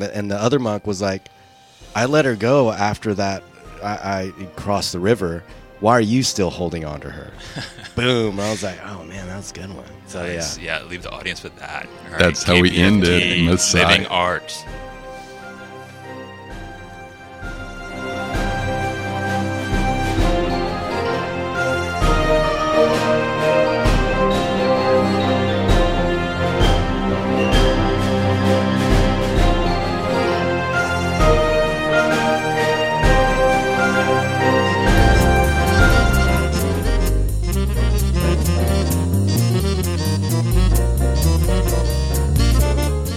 And the, and the other monk was like, I let her go after that. I, I crossed the river. Why are you still holding on to her? Boom. I was like, oh man, that's a good one. So Nice. yeah. yeah, leave the audience with that. All That's how we end it, KPFT, Messiah. Living art.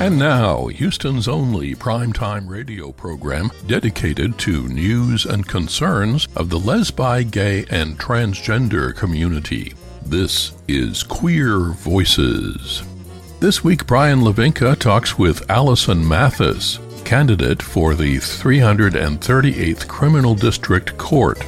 And now, Houston's only primetime radio program dedicated to news and concerns of the lesbi, gay, and transgender community. This is Queer Voices. This week, Brian Levinka talks with Allison Mathis, candidate for the 338th Criminal District Court.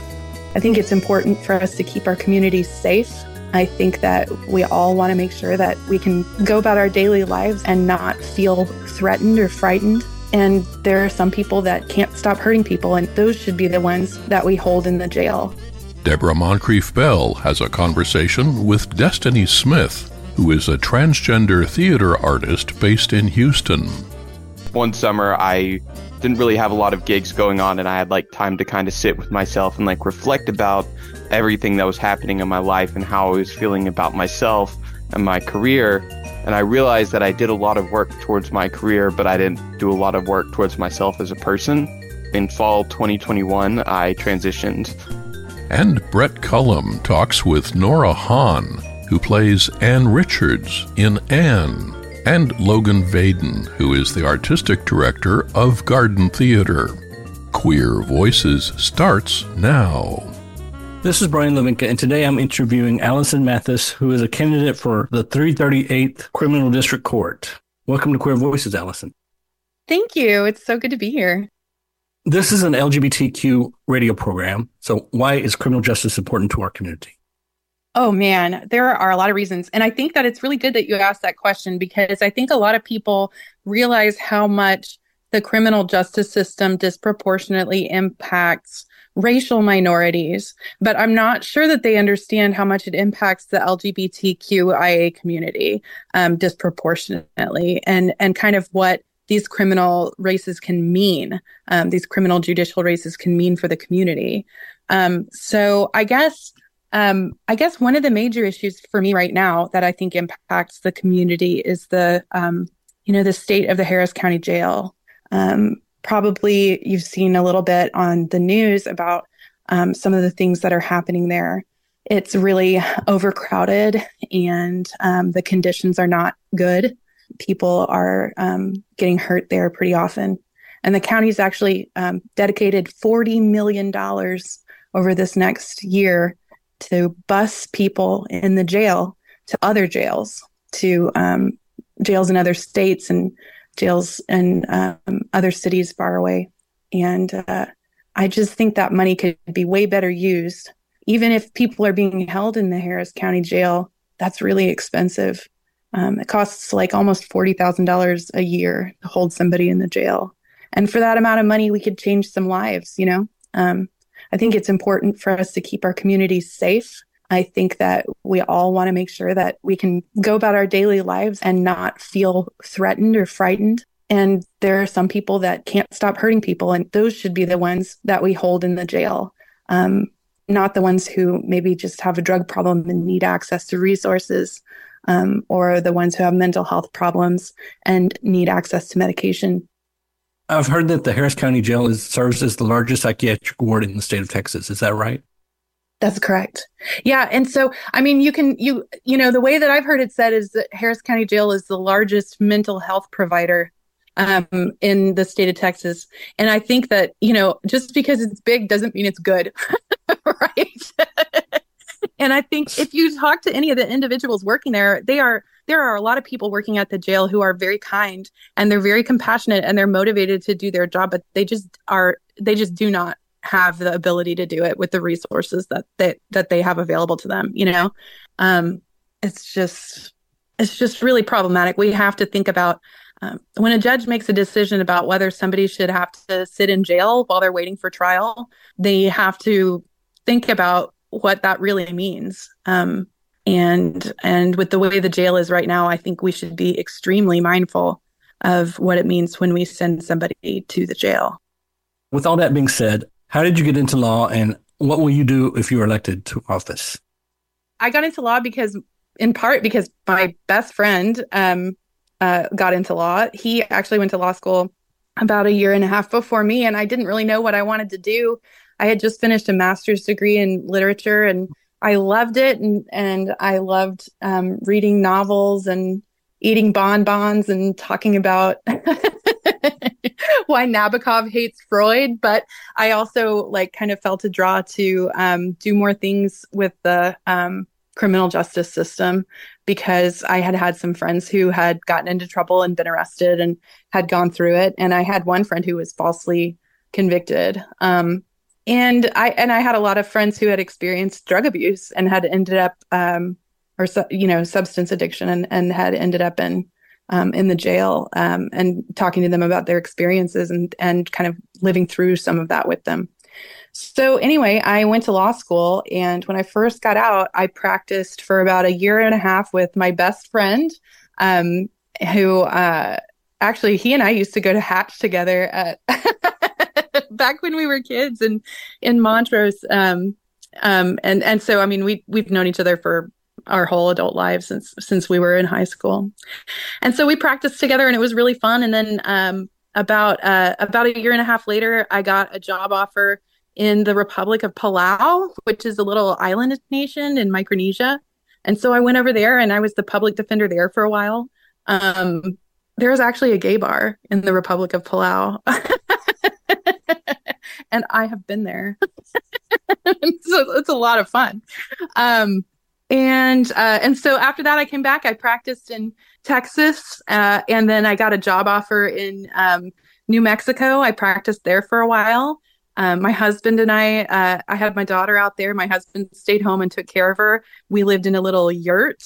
I think it's important for us to keep our communities safe. I think that we all want to make sure that we can go about our daily lives and not feel threatened or frightened. And there are some people that can't stop hurting people, and those should be the ones that we hold in the jail. Deborah Moncrief Bell has a conversation with Destiny Smith, who is a transgender theater artist based in Houston. one summer I didn't really have a lot of gigs going on and I had like time to kind of sit with myself and like reflect about everything that was happening in my life and how I was feeling about myself and my career and I realized that I did a lot of work towards my career but I didn't do a lot of work towards myself as a person. In fall 2021 I transitioned And Brett Cullum talks with Nora Hahn, who plays Ann Richards in Ann, and Logan Vaden, who is the artistic director of Garden Theater. Queer Voices starts now. This is Brian Levinka, and today I'm interviewing Allison Mathis, who is a candidate for the 338th Criminal District Court. Welcome to Queer Voices, Allison. Thank you. It's so good to be here. This is an LGBTQ radio program, so why is criminal justice important to our community? Oh man, there are a lot of reasons. And I think that it's really good that you asked that question because I think a lot of people realize how much the criminal justice system disproportionately impacts racial minorities, but I'm not sure that they understand how much it impacts the LGBTQIA community um, disproportionately and, and kind of what these criminal races can mean, um, these criminal judicial races can mean for the community. Um, so I guess um, I guess one of the major issues for me right now that I think impacts the community is the, um, you know, the state of the Harris County Jail. Um, probably you've seen a little bit on the news about um, some of the things that are happening there. It's really overcrowded and um, the conditions are not good. People are um, getting hurt there pretty often. And the county's actually dedicated $40 million over this next year to bus people in the jail to other jails, to um, jails in other states and jails in um, other cities far away. And uh, I just think that money could be way better used. Even if people are being held in the Harris County Jail, that's really expensive. Um, it costs like almost $40,000 a year to hold somebody in the jail. And for that amount of money, we could change some lives, you know? Um, I think it's important for us to keep our communities safe. I think that we all want to make sure that we can go about our daily lives and not feel threatened or frightened. And there are some people that can't stop hurting people, and those should be the ones that we hold in the jail, um, not the ones who maybe just have a drug problem and need access to resources, um, or the ones who have mental health problems and need access to medication. I've heard that the Harris County Jail is, serves as the largest psychiatric ward in the state of Texas. Is that right? That's correct. Yeah, and so I mean, you can you you know the way that I've heard it said is that Harris County Jail is the largest mental health provider um, in the state of Texas, and I think that you know just because it's big doesn't mean it's good, right? and I think if you talk to any of the individuals working there, they are there are a lot of people working at the jail who are very kind and they're very compassionate and they're motivated to do their job, but they just are they just do not have the ability to do it with the resources that that that they have available to them you know um it's just it's just really problematic we have to think about um, when a judge makes a decision about whether somebody should have to sit in jail while they're waiting for trial, they have to think about what that really means. Um, and and with the way the jail is right now, I think we should be extremely mindful of what it means when we send somebody to the jail. With all that being said, how did you get into law, and what will you do if you are elected to office? I got into law because, in part, because my best friend um, uh, got into law. He actually went to law school about a year and a half before me, and I didn't really know what I wanted to do. I had just finished a master's degree in literature, and I loved it, and and I loved um, reading novels and eating bonbons and talking about why Nabokov hates Freud. But I also like kind of felt a draw to um, do more things with the um, criminal justice system because I had had some friends who had gotten into trouble and been arrested and had gone through it. And I had one friend who was falsely convicted. Um, and I and I had a lot of friends who had experienced drug abuse and had ended up, um, or you know, substance addiction and and had ended up in um, in the jail um, and talking to them about their experiences and and kind of living through some of that with them. So anyway, I went to law school, and when I first got out, I practiced for about a year and a half with my best friend, um, who uh, actually he and I used to go to Hatch together at back when we were kids and in Montrose. Um, um, and and so I mean we we've known each other for our whole adult lives since since we were in high school, and so we practiced together, and it was really fun. And then um, about uh, about a year and a half later, I got a job offer in the Republic of Palau, which is a little island nation in Micronesia. And so I went over there and I was the public defender there for a while. Um, there was actually a gay bar in the Republic of Palau. and I have been there. so it's a lot of fun. Um, and uh, and so after that, I came back. I practiced in Texas, uh, and then I got a job offer in um, New Mexico. I practiced there for a while, um, my husband and I, uh, I had my daughter out there. My husband stayed home and took care of her. We lived in a little yurt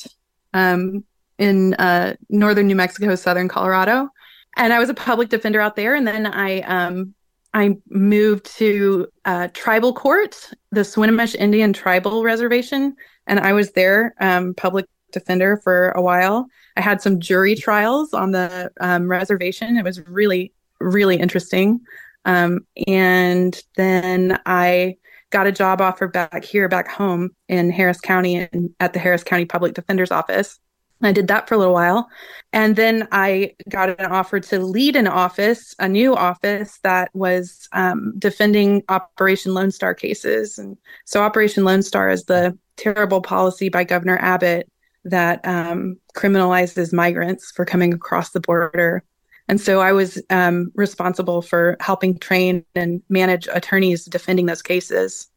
um, in uh, northern New Mexico, southern Colorado, and I was a public defender out there. And then I um, I moved to uh, tribal court, the Swinomish Indian Tribal Reservation, and I was there um, public defender for a while. I had some jury trials on the um, reservation. It was really really interesting. Um, and then I got a job offer back here, back home in Harris County and at the Harris County Public Defender's Office. I did that for a little while. And then I got an offer to lead an office, a new office that was um, defending Operation Lone Star cases. And so Operation Lone Star is the terrible policy by Governor Abbott that um, criminalizes migrants for coming across the border and so I was um, responsible for helping train and manage attorneys defending those cases.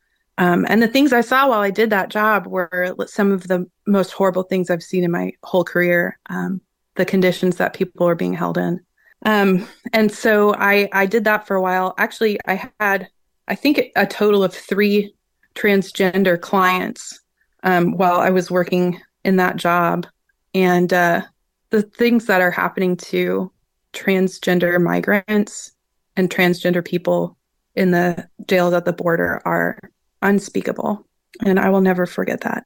Um, and the things I saw while I did that job were some of the most horrible things I've seen in my whole career. Um, the conditions that people are being held in. Um, and so I, I did that for a while. Actually, I had, I think, a total of three transgender clients um, while I was working in that job. And uh, the things that are happening to transgender migrants and transgender people in the jails at the border are unspeakable. And I will never forget that.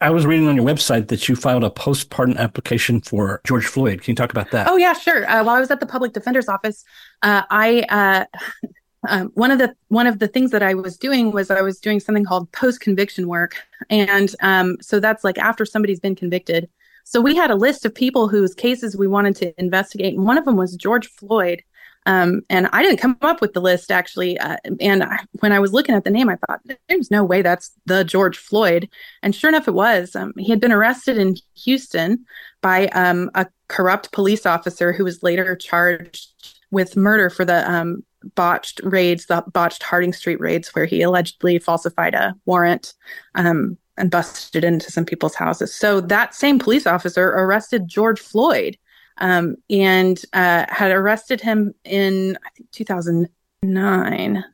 I was reading on your website that you filed a postpartum application for George Floyd. Can you talk about that? Oh yeah, sure. Uh, while I was at the public defender's office, uh, I uh, um, one of the one of the things that I was doing was I was doing something called post conviction work, and um, so that's like after somebody's been convicted, so we had a list of people whose cases we wanted to investigate, and one of them was George Floyd. Um, and I didn't come up with the list actually. Uh, and I, when I was looking at the name, I thought there's no way that's the George Floyd. And sure enough, it was. Um, he had been arrested in Houston by um, a corrupt police officer who was later charged with murder for the um, botched raids, the botched Harding Street raids, where he allegedly falsified a warrant um, and busted into some people's houses. So that same police officer arrested George Floyd um, and uh, had arrested him in I think 2009.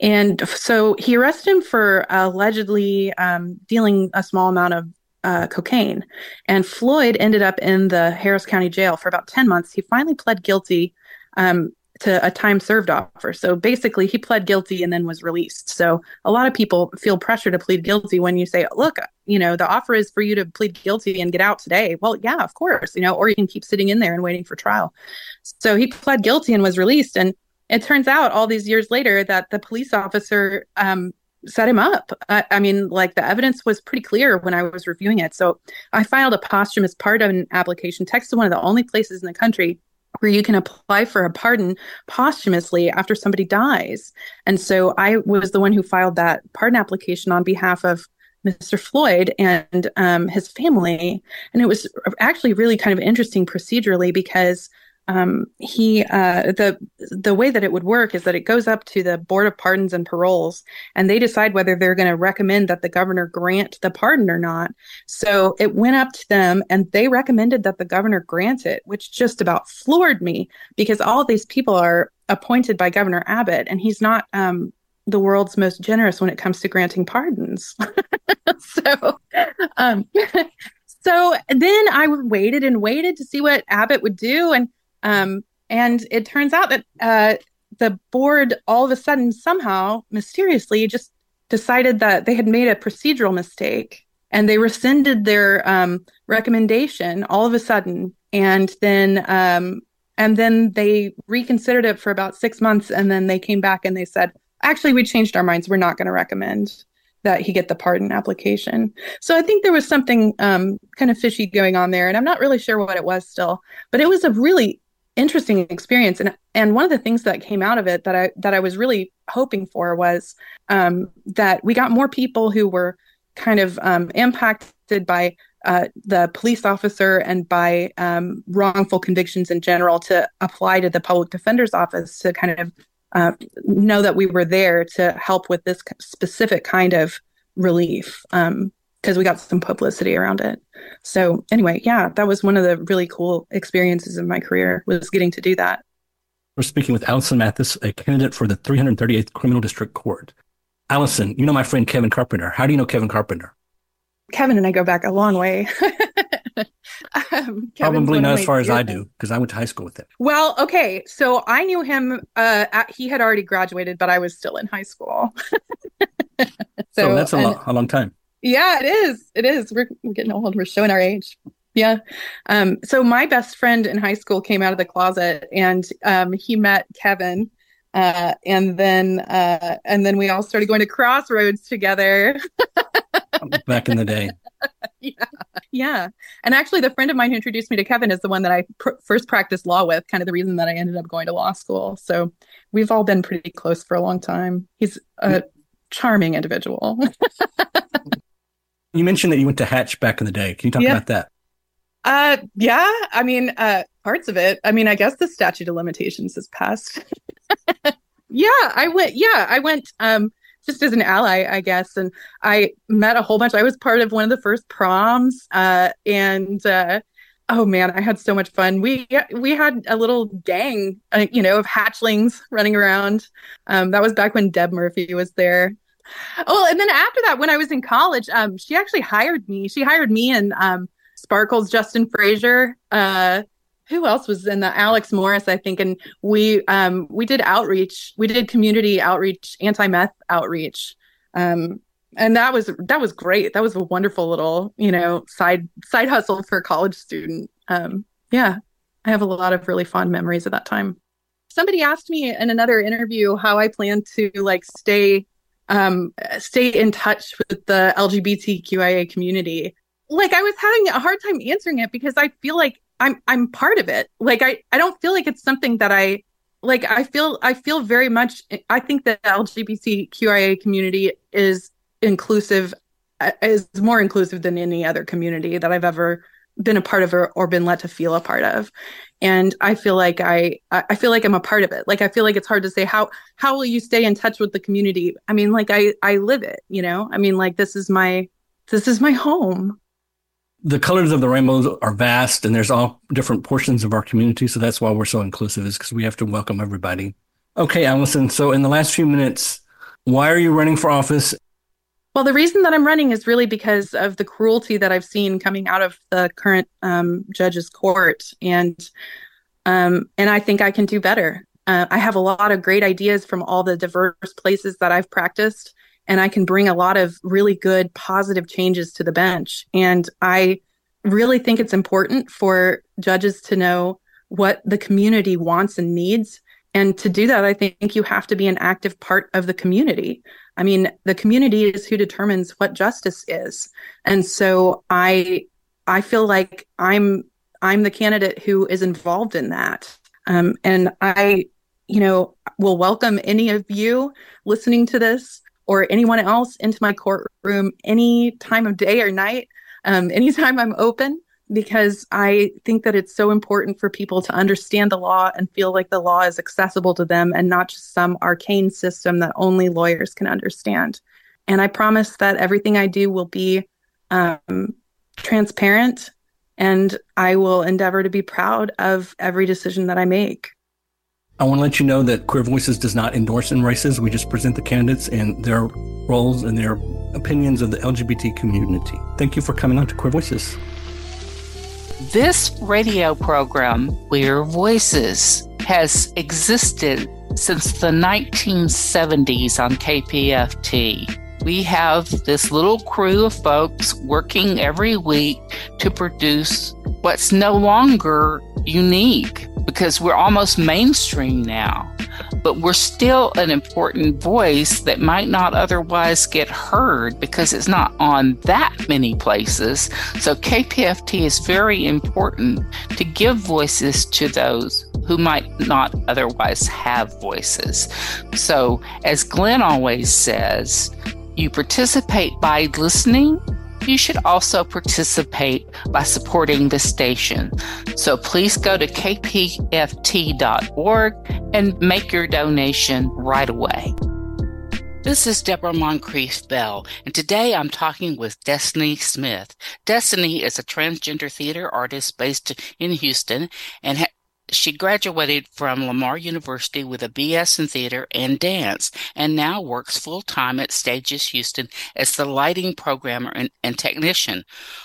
And so he arrested him for allegedly um, dealing a small amount of uh, cocaine. And Floyd ended up in the Harris County Jail for about 10 months. He finally pled guilty um, to a time served offer. So basically, he pled guilty and then was released. So a lot of people feel pressure to plead guilty when you say, look, you know, the offer is for you to plead guilty and get out today. Well, yeah, of course, you know, or you can keep sitting in there and waiting for trial. So he pled guilty and was released. And it turns out all these years later that the police officer um, set him up. I, I, mean, like the evidence was pretty clear when I was reviewing it. So I filed a posthumous pardon application. Texas is one of the only places in the country where you can apply for a pardon posthumously after somebody dies. And so I was the one who filed that pardon application on behalf of Mr. Floyd and um, his family. And it was actually really kind of interesting procedurally because um, he uh, the the way that it would work is that it goes up to the board of pardons and paroles and they decide whether they're going to recommend that the governor grant the pardon or not. So it went up to them and they recommended that the governor grant it which just about floored me because all these people are appointed by governor abbott and he's not um, the world's most generous when it comes to granting pardons. So um, so then i waited and waited to see what abbott would do and um, and it turns out that uh, the board all of a sudden, somehow, mysteriously, just decided that they had made a procedural mistake and they rescinded their um, recommendation all of a sudden. And then, um, and then they reconsidered it for about six months, and then they came back and they said, "Actually, we changed our minds. We're not going to recommend." that he get the pardon application. So I think there was something um, kind of fishy going on there, and I'm not really sure what it was still. But it was a really interesting experience and and one of the things that came out of it that I that I was really hoping for was um, that we got more people who were kind of um, impacted by uh, the police officer and by um, wrongful convictions in general to apply to the public defender's office to kind of uh, know that we were there to help with this specific kind of relief. Because we got some publicity around it. So anyway, yeah, that was one of the really cool experiences of my career was getting to do that. We're speaking with Allison Mathis, a candidate for the 338th Criminal District Court. Allison, you know my friend Kevin Carpenter. How do you know Kevin Carpenter? Kevin and I go back a long way. um, Probably not as far as I do because I went to high school with him. Well, okay, so I knew him. Uh, at, he had already graduated, but I was still in high school. so, so, that's a, lo- a long time. Yeah, it is. It is. We're, we're getting old. We're showing our age. Yeah. Um, so my best friend in high school came out of the closet and um, he met Kevin. Uh, and then uh, and then we all started going to crossroads together. Back in the day. yeah. Yeah. And actually, the friend of mine who introduced me to Kevin is the one that I pr- first practiced law with, kind of the reason that I ended up going to law school. So we've all been pretty close for a long time. He's a charming individual. You mentioned that you went to Hatch back in the day. Can you talk yeah. about that? Uh, yeah. I mean, uh, parts of it. I mean, I guess the statute of limitations has passed. yeah, I went. Yeah, I went. Um, just as an ally, I guess, and I met a whole bunch. I was part of one of the first proms, uh, and uh, oh man, I had so much fun. We we had a little gang, uh, you know, of hatchlings running around. Um, that was back when Deb Murphy was there, well, and then after that, when I was in college, um, she actually hired me. She hired me and um, Sparkles, Justin Frazier. Uh, who else was in the Alex Morris, I think, and we um, we did outreach. We did community outreach, anti meth outreach, um, and that was that was great. That was a wonderful little you know side side hustle for a college student. Um, yeah, I have a lot of really fond memories of that time. Somebody asked me in another interview how I plan to like stay um, stay in touch with the LGBTQIA community. Like I was having a hard time answering it because I feel like I'm I'm part of it. Like I I don't feel like it's something that I like I feel I feel very much I think that the LGBTQIA community is inclusive uh, is more inclusive than any other community that I've ever been a part of or, or been let to feel a part of and i feel like i i feel like i'm a part of it. Like i feel like it's hard to say how how will you stay in touch with the community? I mean like i i live it you know? I mean like this is my this is my home. The colors of the rainbows are vast and there's all different portions of our community. So that's why we're so inclusive is because we have to welcome everybody. Okay allison. So in the last few minutes why are you running for office Well, the reason that I'm running is really because of the cruelty that I've seen coming out of the current um, judge's court, and um, and I think I can do better. Uh, I have a lot of great ideas from all the diverse places that I've practiced, and I can bring a lot of really good, positive changes to the bench. And I really think it's important for judges to know what the community wants and needs. And to do that, I think you have to be an active part of the community. I mean, the community is who determines what justice is. And so I I feel like I'm I'm the candidate who is involved in that. Um, and I, you know, will welcome any of you listening to this or anyone else into my courtroom any time of day or night, um, anytime I'm open because I think that it's so important for people to understand the law and feel like the law is accessible to them and not just some arcane system that only lawyers can understand. And I promise that everything I do will be um, transparent and I will endeavor to be proud of every decision that I make. I want to let you know that Queer Voices does not endorse in races. We just present the candidates and their roles and their opinions of the LGBT community. Thank you for coming on to Queer Voices. This radio program, Queer Voices, has existed since the 1970s on KPFT. We have this little crew of folks working every week to produce what's no longer unique because we're almost mainstream now but we're still an important voice that might not otherwise get heard because it's not on that many places. So KPFT is very important to give voices to those who might not otherwise have voices. So, as Glenn always says, you participate by listening you should also participate by supporting the station. So please go to kpft.org and make your donation right away. This is Deborah Moncrief Bell, and today I'm talking with Destiny Smith. Destiny is a transgender theater artist based in Houston and she graduated from Lamar University with a BS in theater and dance and now works full time at Stages Houston as the lighting programmer and, and technician.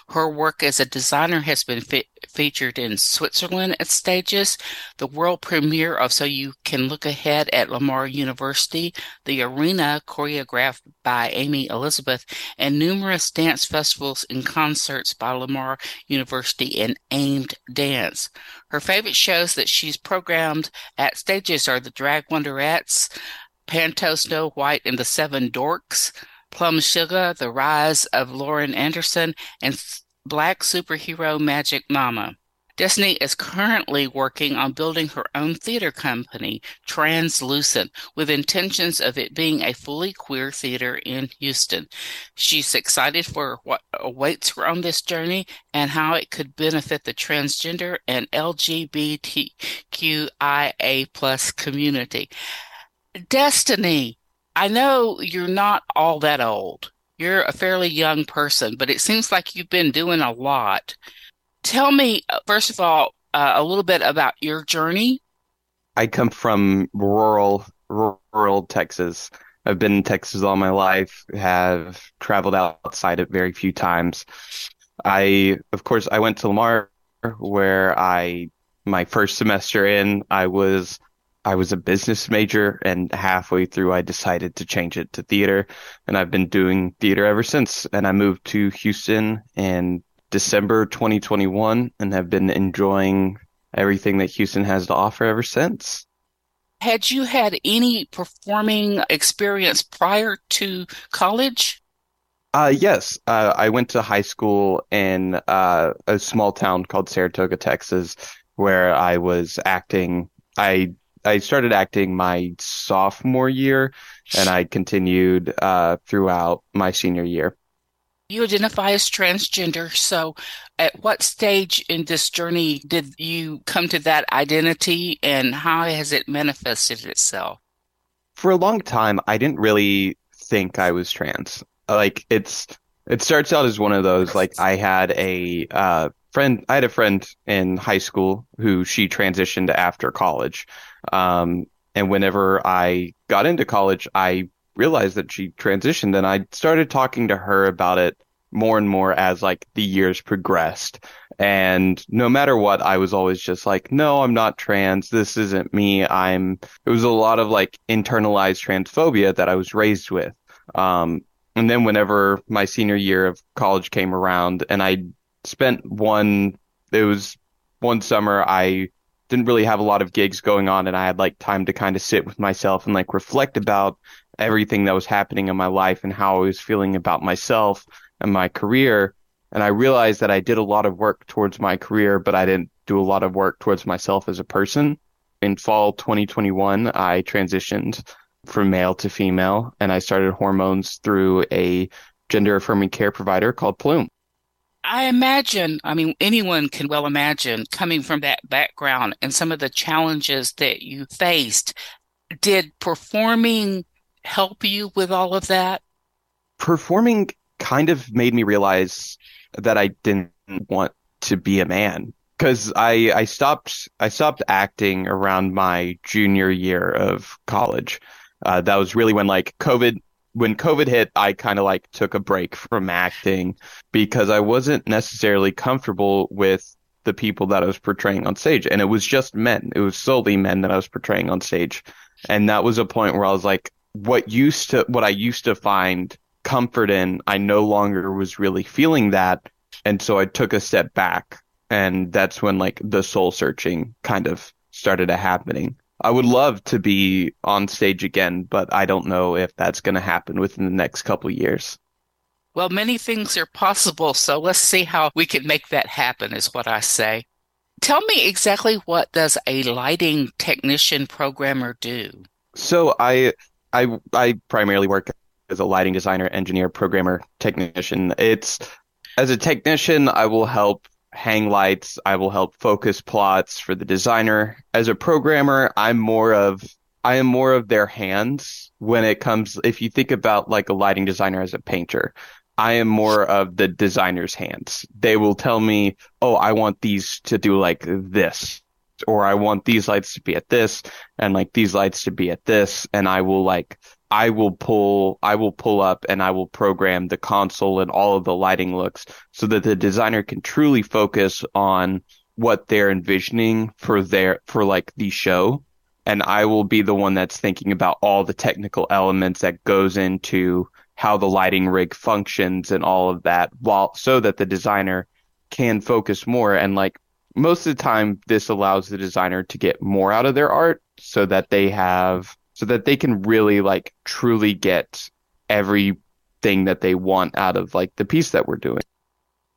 Her work as a designer has been featured in Switzerland at Stages, the world premiere of So You Can Look Ahead at Lamar University, the arena choreographed by Amy Elizabeth, and numerous dance festivals and concerts by Lamar University and Aimed Dance. Her favorite shows that she's programmed at stages are The Drag Wonderettes, Panto Snow White and the Seven Dorks, Plum Sugar, The Rise of Lauren Anderson, and Black Superhero Magic Mama. Destiny is currently working on building her own theater company, Translucent, with intentions of it being a fully queer theater in Houston. She's excited for what awaits her on this journey and how it could benefit the transgender and LGBTQIA plus community. Destiny, I know you're not all that old. You're a fairly young person, but it seems like you've been doing a lot. Tell me, uh, first of all, uh, a little bit about your journey. I come from rural, rural Texas. I've been in Texas all my life, have traveled outside it very few times. I, of course, I went to Lamar where I, my first semester in, I was, I was a business major and halfway through I decided to change it to theater and I've been doing theater ever since. And I moved to Houston and December 2021 and have been enjoying everything that Houston has to offer ever since. Had you had any performing experience prior to college? Uh, yes. Uh, I went to high school in uh, a small town called Saratoga, Texas, where I was acting. I I started acting my sophomore year, and I continued uh, throughout my senior year you identify as transgender. So, at what stage in this journey did you come to that identity and how has it manifested itself? For a long time, I didn't really think I was trans. Like, it's, it starts out as one of those, like, I had a, uh, friend, I had a friend in high school who she transitioned after college. Um, and whenever I got into college, I realized that she transitioned and I started talking to her about it more and more as like the years progressed. And no matter what, I was always just like, no, I'm not trans. This isn't me. I'm, it was a lot of like internalized transphobia that I was raised with. Um, and then whenever my senior year of college came around and I spent one, it was one summer, I didn't really have a lot of gigs going on and I had like time to kind of sit with myself and like reflect about everything that was happening in my life and how I was feeling about myself and my career. And I realized that I did a lot of work towards my career, but I didn't do a lot of work towards myself as a person. In fall 2021, I transitioned from male to female and I started hormones through a gender affirming care provider called Plume. I imagine, I mean, anyone can well imagine coming from that background and some of the challenges that you faced. Did performing help you with all of that? Performing kind of made me realize that I didn't want to be a man because I I stopped I stopped acting around my junior year of college. Uh, that was really when like COVID when COVID hit, I kind of like took a break from acting because I wasn't necessarily comfortable with the people that I was portraying on stage. And it was just men. It was solely men that I was portraying on stage. And that was a point where I was like, what used to, what I used to find comfort in, I no longer was really feeling that. And so I took a step back. And that's when like the soul searching kind of started happening. I would love to be on stage again, but I don't know if that's going to happen within the next couple years. Well, many things are possible, so let's see how we can make that happen is what I say. Tell me exactly what does a lighting technician programmer do? So I I I primarily work as a lighting designer, engineer, programmer, technician. It's as a technician, I will help hang lights. I will help focus plots for the designer. As a programmer, I'm more of I am more of their hands when it comes if you think about like a lighting designer as a painter. I am more of the designer's hands. They will tell me, "Oh, I want these to do like this." Or I want these lights to be at this and like these lights to be at this and I will like I will pull I will pull up and I will program the console and all of the lighting looks so that the designer can truly focus on what they're envisioning for their for like the show. And I will be the one that's thinking about all the technical elements that goes into how the lighting rig functions and all of that while so that the designer can focus more and like most of the time this allows the designer to get more out of their art so that they have so that they can really like truly get everything that they want out of like the piece that we're doing.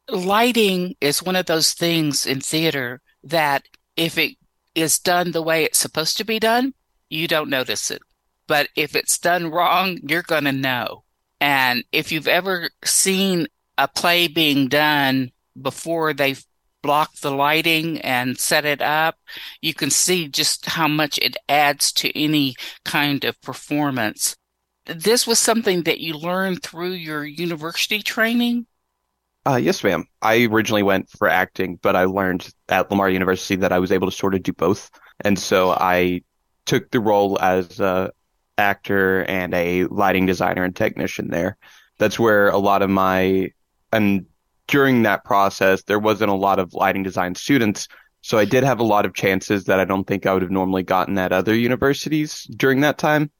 Lighting is one of those things in theater that if it is done the way it's supposed to be done, you don't notice it. But if it's done wrong, you're going to know. And if you've ever seen a play being done before they've block the lighting and set it up, you can see just how much it adds to any kind of performance. This was something that you learned through your university training? Uh, yes, ma'am. I originally went for acting, but I learned at Lamar University that I was able to sort of do both. And so I took the role as a actor and a lighting designer and technician there. That's where a lot of my and during that process, there wasn't a lot of lighting design students. So I did have a lot of chances that I don't think I would have normally gotten at other universities during that time.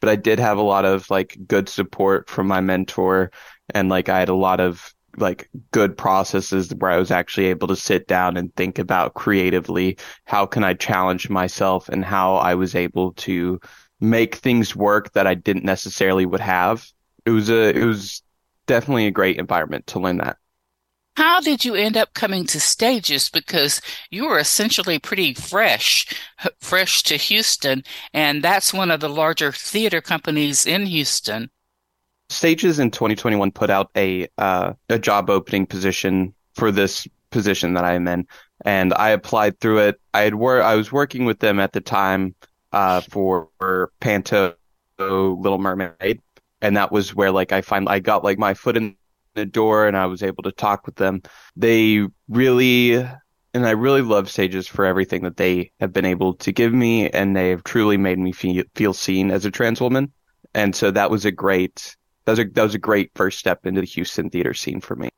But I did have a lot of like good support from my mentor and like I had a lot of like good processes where I was actually able to sit down and think about creatively how can I challenge myself and how I was able to make things work that I didn't necessarily would have. It was a it was definitely a great environment to learn that. How did you end up coming to Stages? Because you were essentially pretty fresh, fresh to Houston, and that's one of the larger theater companies in Houston. Stages in 2021 put out a uh, a job opening position for this position that I am in, and I applied through it. I had wor- I was working with them at the time uh, for, for Panto Little Mermaid, and that was where like I find I got like my foot in the door and I was able to talk with them. They really, and I really love Stages for everything that they have been able to give me, and they have truly made me feel, feel seen as a trans woman. and so that was a great that was a that was a great first step into the Houston theater scene for me.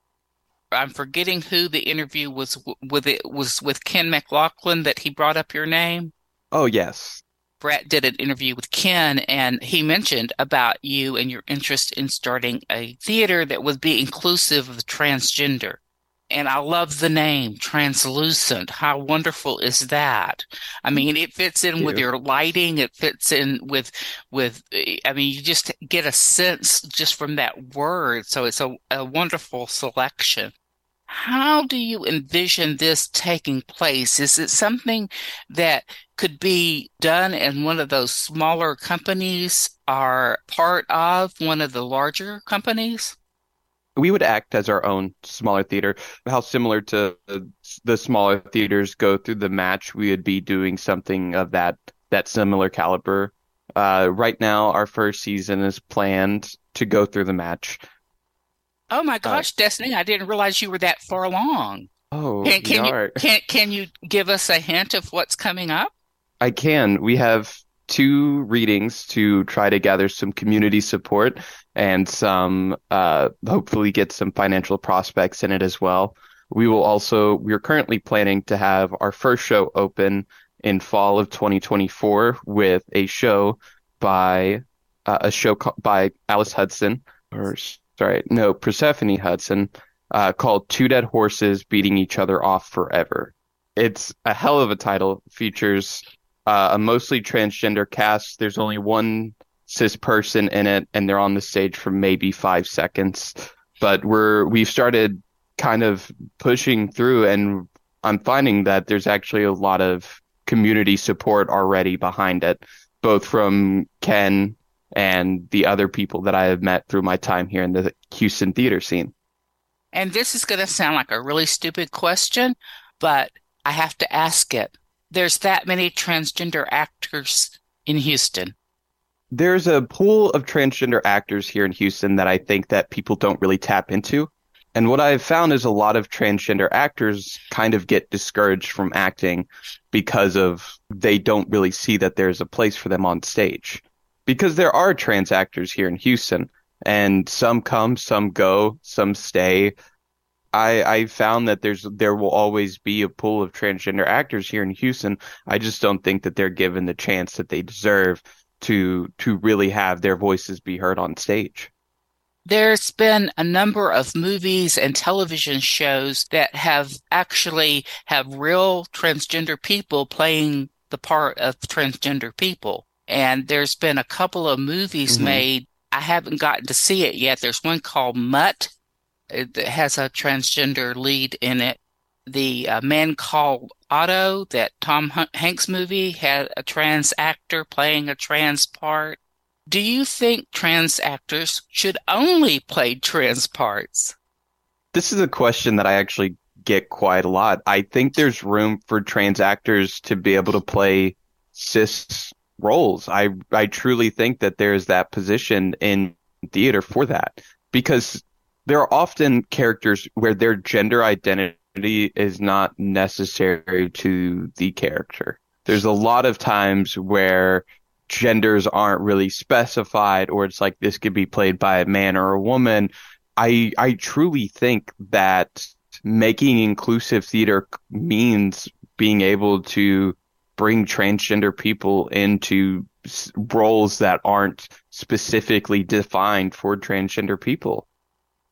I'm forgetting who the interview was with. It was with Kenn McLaughlin that he brought up your name. Oh yes, Brett did an interview with Kenn, and he mentioned about you and your interest in starting a theater that would be inclusive of transgender. And I love the name, Translucent. How wonderful is that? I mm-hmm. mean, it fits in with your lighting. It fits in with, with, eh, I mean, you just get a sense just from that word. So it's a, a wonderful selection. How do you envision this taking place? Is it something that could be done in one of those smaller companies or part of one of the larger companies? we would act as our own smaller theater. How similar to the smaller theaters go through the match, we would be doing something of that that similar caliber. Uh, right now, our first season is planned to go through the match. Oh my gosh, Destiny! I didn't realize you were that far along. Oh, Can, can you can can you give us a hint of what's coming up? I can. We have two readings to try to gather some community support and some uh, hopefully get some financial prospects in it as well. We will also we're currently planning to have our first show open in fall of 2024 with a show by uh, a show ca- by Alice Hudson or sorry no Persephone Hudson uh, called Two Dead Horses Beating Each Other Off Forever. It's a hell of a title. Features uh, a mostly transgender cast. There's only one cis person in it, and they're on the stage for maybe five seconds. But we're we've started kind of pushing through, and I'm finding that there's actually a lot of community support already behind it, both from Kenn and the other people that I have met through my time here in the Houston theater scene. And this is going to sound like a really stupid question, but I have to ask it. There's that many transgender actors in Houston. there's a pool of transgender actors here in Houston that I think that people don't really tap into. And what I've found is a lot of transgender actors kind of get discouraged from acting because of they don't really see that there's a place for them on stage. Because there are trans actors here in Houston and some come, some go, some stay. I I found that there's there will always be a pool of transgender actors here in Houston. I just don't think that they're given the chance that they deserve to to really have their voices be heard on stage. There's been a number of movies and television shows that have actually have real transgender people playing the part of transgender people. And there's been a couple of movies Mhm. made. I haven't gotten to see it yet. There's one called Mutt it that has a transgender lead in it. The uh, Man Called Otto, that Tom H- Hanks movie, had a trans actor playing a trans part. Do you think trans actors should only play trans parts? This is a question that I actually get quite a lot. I think there's room for trans actors to be able to play cis roles. I I truly think that there's that position in theater for that because there are often characters where their gender identity is not necessary to the character. There's a lot of times where genders aren't really specified or it's like this could be played by a man or a woman. I I truly think that making inclusive theater means being able to bring transgender people into roles that aren't specifically defined for transgender people.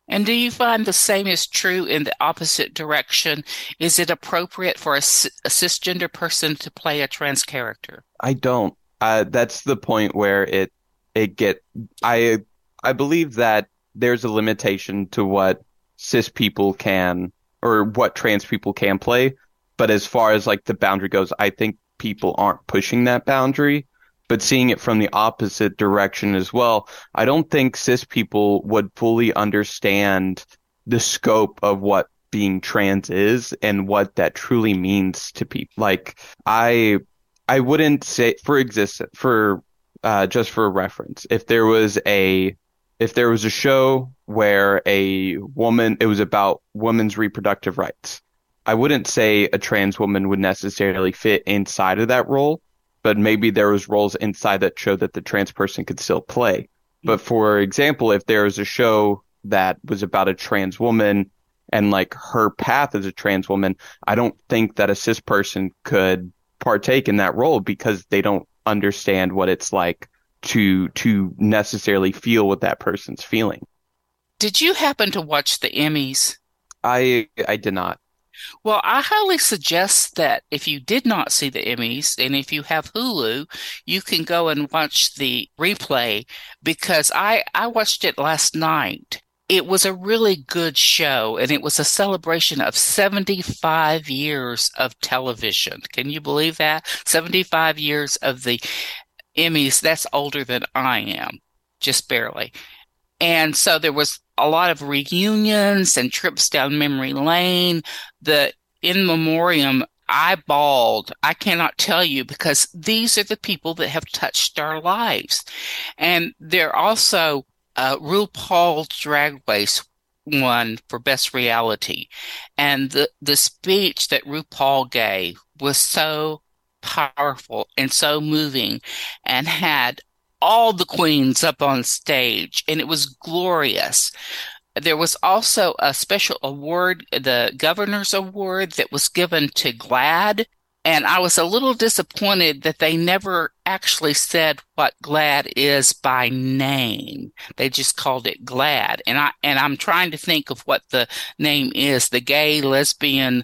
And do you find the same is true in the opposite direction? Is it appropriate for a, a cisgender person to play a trans character? I don't. Uh, that's the point where it it get. I I believe that there's a limitation to what cis people can or what trans people can play. But as far as like the boundary goes, I think people aren't pushing that boundary. But seeing it from the opposite direction as well, I don't think cis people would fully understand the scope of what being trans is and what that truly means to people. Like I I wouldn't say for existence for uh, just for reference. If there was a if there was a show where a woman it was about women's reproductive rights, I wouldn't say a trans woman would necessarily fit inside of that role, but maybe there was roles inside that show that the trans person could still play. But for example, if there was a show that was about a trans woman and like her path as a trans woman, I don't think that a cis person could partake in that role because they don't understand what it's like to to necessarily feel what that person's feeling. Did you happen to watch the Emmys? I I did not. Well, I highly suggest that if you did not see the Emmys and if you have Hulu, you can go and watch the replay because I I watched it last night. It was a really good show and it was a celebration of 75 years of television. Can you believe that? 75 years of the Emmys. That's older than I am, just barely. And so there was a lot of reunions and trips down memory lane. The in memoriam, I bawled. I cannot tell you because these are the people that have touched our lives. And they're also uh, RuPaul Drag Race won for best reality. And the, the speech that RuPaul gave was so powerful and so moving and had all the queens up on stage, and it was glorious. There was also a special award, the governor's award that was given to GLAAD. And I was a little disappointed that they never actually said what GLAAD is by name. They just called it GLAAD. And I, and I'm trying to think of what the name is, the gay, lesbian,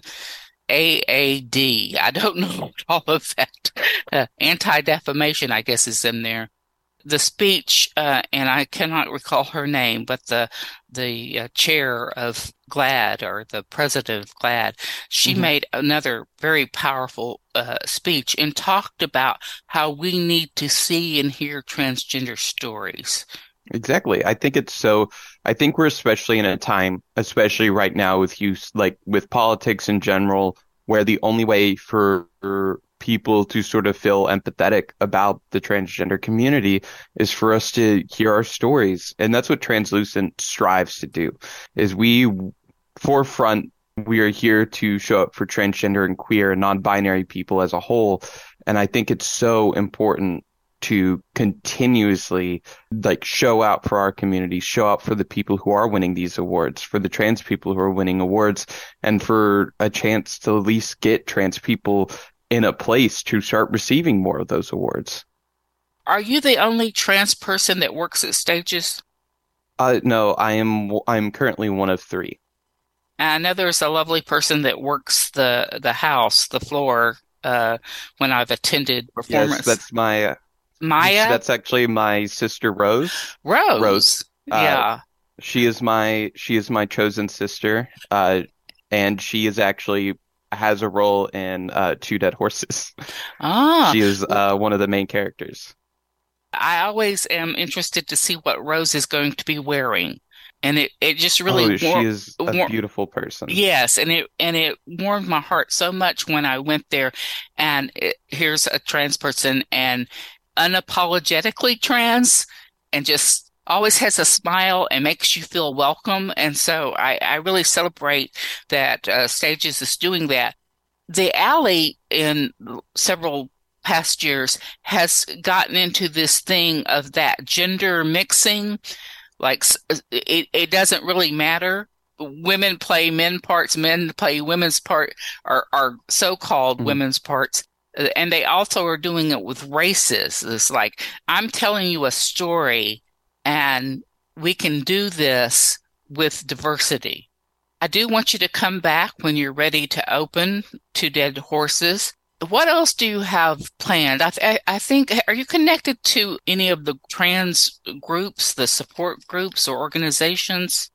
AAD. I don't know all of that. Uh, Anti defamation, I guess, is in there the speech, uh, and I cannot recall her name, but the the uh, chair of GLAAD or the president of GLAAD, she mm-hmm. made another very powerful uh, speech and talked about how we need to see and hear transgender stories. Exactly. I think it's so. I think we're especially in a time, especially right now with use, like with politics in general, where the only way for people to sort of feel empathetic about the transgender community is for us to hear our stories. And that's what Translucent strives to do is we forefront we are here to show up for transgender and queer and non-binary people as a whole. And I think it's so important to continuously like show out for our community, show out for the people who are winning these awards, for the trans people who are winning awards, and for a chance to at least get trans people in a place to start receiving more of those awards. Are you the only trans person that works at stages? Uh, no, I am. I'm currently one of three. I know there's a lovely person that works the the house, the floor. Uh, when I've attended performance, yes, that's my uh, Maya. That's actually my sister Rose. Rose. Rose. Uh, yeah. She is my she is my chosen sister. Uh, and she is actually has a role in uh, Two Dead Horses. Ah, she is uh, one of the main characters. I always am interested to see what Rose is going to be wearing, and it, it just really oh, she is a war- beautiful person. Yes, and it and it warmed my heart so much when I went there, and it, here's a trans person and unapologetically trans, and just always has a smile and makes you feel welcome. And so I, I really celebrate that uh, Stages is doing that. The alley in several past years has gotten into this thing of that gender mixing. Like it, it doesn't really matter. Women play men parts, men play women's part, are, are so-called mm-hmm. women's parts and they also are doing it with races. It's like I'm telling you a story and we can do this with diversity. I do want you to come back when you're ready to open to Dead Horses. What else do you have planned? I, I think, are you connected to any of the trans groups, the support groups or organizations?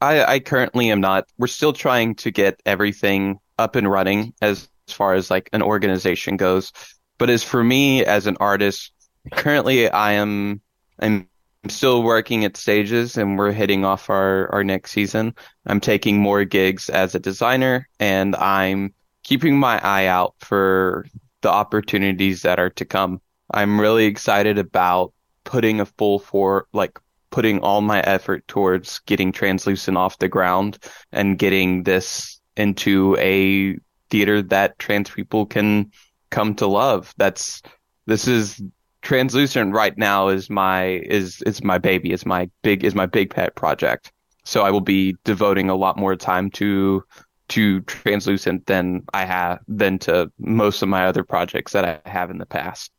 I, I currently am not. We're still trying to get everything up and running as, as far as like an organization goes. But as for me as an artist, currently I am I'm I'm still working at stages and we're hitting off our, our next season. I'm taking more gigs as a designer and I'm keeping my eye out for the opportunities that are to come. I'm really excited about putting a full for like putting all my effort towards getting translucent off the ground and getting this into a theater that trans people can come to love. That's this is translucent right now is my is is my baby is my big is my big pet project so i will be devoting a lot more time to to translucent than i have than to most of my other projects that i have in the past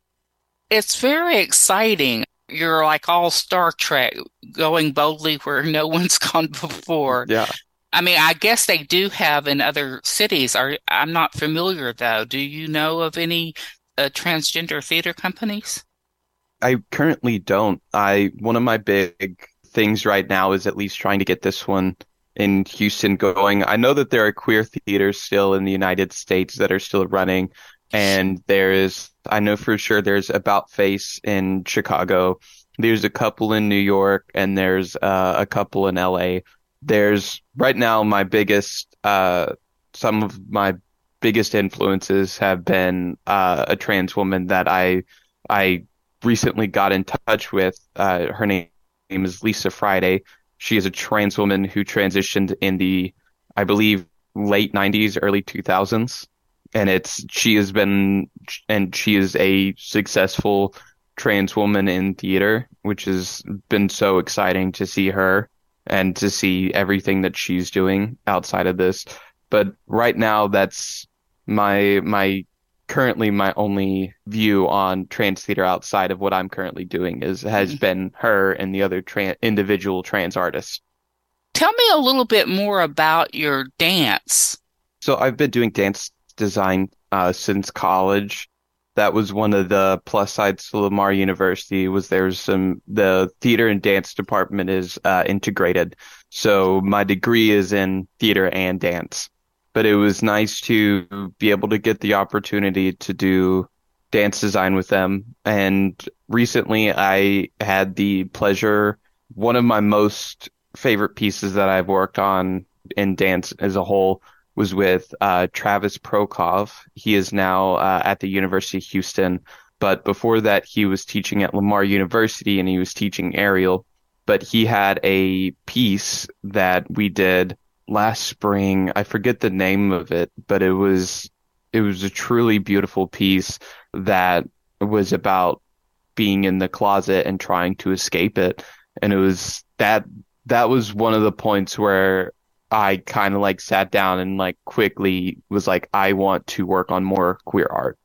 It's very exciting. You're like all Star Trek, going boldly where no one's gone before. yeah I mean, I guess they do have in other cities. Are I'm not familiar though. Do you know of any uh, transgender theater companies? I currently don't. I one of my big things right now is at least trying to get this one in Houston going. I know that there are queer theaters still in the United States that are still running, and there is I know for sure there's About Face in Chicago. There's a couple in New York, and there's uh, a couple in LA. There's right now my biggest uh, some of my biggest influences have been uh, a trans woman that I I recently got in touch with. Uh, her name is Lisa Friday. She is a trans woman who transitioned in the, I believe, late 90s, early 2000s. And it's, she has been, and she is a successful trans woman in theater, which has been so exciting to see her and to see everything that she's doing outside of this. But right now, that's my, my currently my only view on trans theater outside of what I'm currently doing is has been her and the other tran individual trans artists. Tell me a little bit more about your dance. So I've been doing dance design uh, since college. That was one of the plus sides to Lamar University was there's some the theater and dance department is uh, integrated. So my degree is in theater and dance but it was nice to be able to get the opportunity to do dance design with them. And recently I had the pleasure, one of my most favorite pieces that I've worked on in dance as a whole was with uh, Travis Prokov. He is now uh, at the University of Houston, but before that he was teaching at Lamar University and he was teaching aerial. But he had a piece that we did last spring. I forget the name of it, but it was it was a truly beautiful piece that was about being in the closet and trying to escape it. And it was that that was one of the points where I kind of like sat down and like quickly was like, I want to work on more queer art.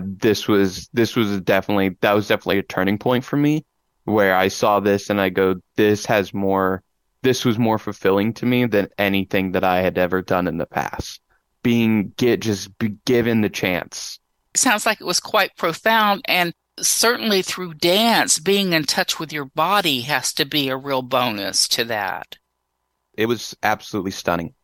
This was this was definitely that was definitely a turning point for me where I saw this and I go, this has more this was more fulfilling to me than anything that I had ever done in the past. Being get just be given the chance. Sounds like it was quite profound and certainly through dance, being in touch with your body has to be a real bonus to that. It was absolutely stunning.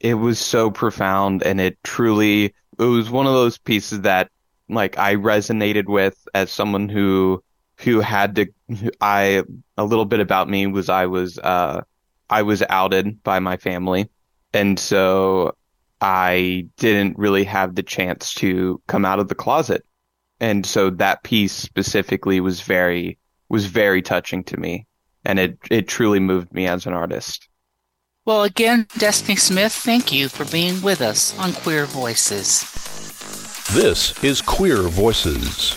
It was so profound and it truly it was one of those pieces that like I resonated with as someone who who had to I a little bit about me was I was uh I was outed by my family. And so I didn't really have the chance to come out of the closet. And so that piece specifically was very, was very touching to me. And it, it truly moved me as an artist. Well, again, Destiny Smith, thank you for being with us on Queer Voices. This is Queer Voices.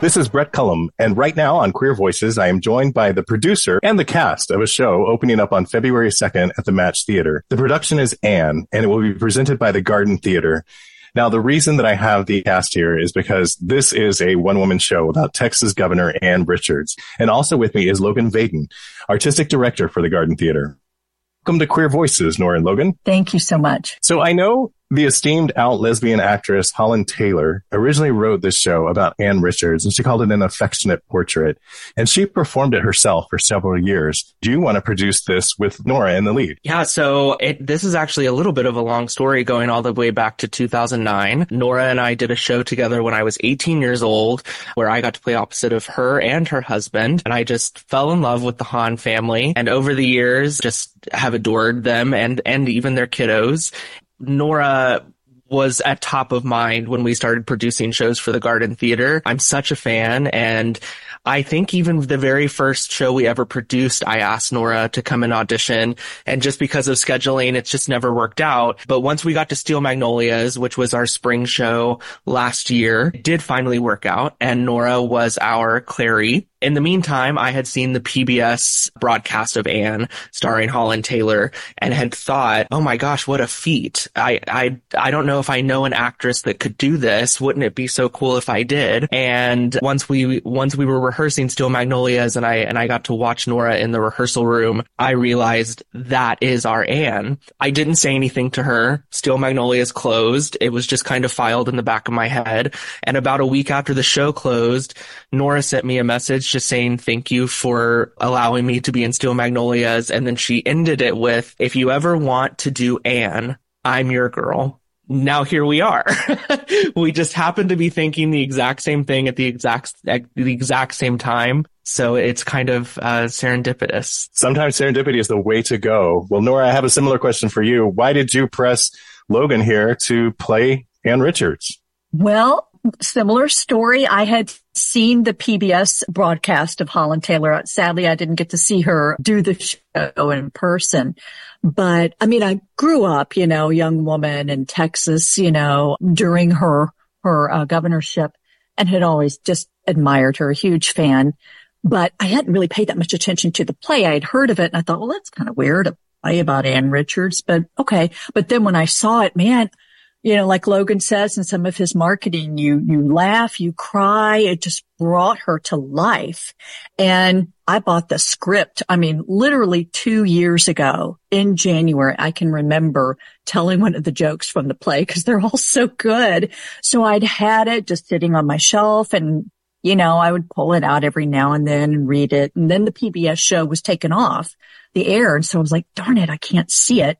This is Brett Cullum, and right now on Queer Voices, I am joined by the producer and the cast of a show opening up on February 2nd at the Match Theater. The production is Ann, and it will be presented by the Garden Theater. Now, the reason that I have the cast here is because this is a one woman show about Texas Governor Ann Richards. And also with me is Logan Vaden, artistic director for the Garden Theater. Welcome to Queer Voices, Nora and Logan. Thank you so much. So I know the esteemed out lesbian actress Holland Taylor originally wrote this show about Ann Richards and she called it an affectionate portrait. And she performed it herself for several years. Do you want to produce this with Nora in the lead? Yeah, so it, this is actually a little bit of a long story going all the way back to 2009. Nora and I did a show together when I was 18 years old where I got to play opposite of her and her husband. And I just fell in love with the Hahn family and over the years just have adored them and, and even their kiddos. Nora was at top of mind when we started producing shows for the Garden Theater. I'm such a fan and I think even the very first show we ever produced, I asked Nora to come and audition. And just because of scheduling, it's just never worked out. But once we got to Steel Magnolias, which was our spring show last year, it did finally work out. And Nora was our Clairee. In the meantime, I had seen the PBS broadcast of Ann starring Holland Taylor and had thought, oh my gosh, what a feat. I, I, I don't know if I know an actress that could do this. Wouldn't it be so cool if I did? And once we, once we were rehearsing Steel Magnolias and I, and I got to watch Nora in the rehearsal room, I realized that is our Ann. I didn't say anything to her. Steel Magnolias closed. It was just kind of filed in the back of my head. And about a week after the show closed, Nora sent me a message just saying thank you for allowing me to be in Steel Magnolias. And then she ended it with, if you ever want to do Ann, I'm your girl. Now here we are. we just happen to be thinking the exact same thing at the exact, at the exact same time. So it's kind of uh, serendipitous. Sometimes serendipity is the way to go. Well, Nora, I have a similar question for you. Why did you press Logan here to play Ann Richards? Well, similar story. I had seen the PBS broadcast of Holland Taylor. Sadly, I didn't get to see her do the show in person. But I mean, I grew up, you know, young woman in Texas, you know, during her, her uh, governorship and had always just admired her, a huge fan. But I hadn't really paid that much attention to the play. I had heard of it and I thought, well, that's kind of weird. A play about Ann Richards, but okay. But then when I saw it, man, you know, like Logan says in some of his marketing, you, you laugh, you cry. It just brought her to life. And I bought the script. I mean, literally two years ago in January, I can remember telling one of the jokes from the play because they're all so good. So I'd had it just sitting on my shelf and you know, I would pull it out every now and then and read it. And then the PBS show was taken off the air. And so I was like, darn it, I can't see it.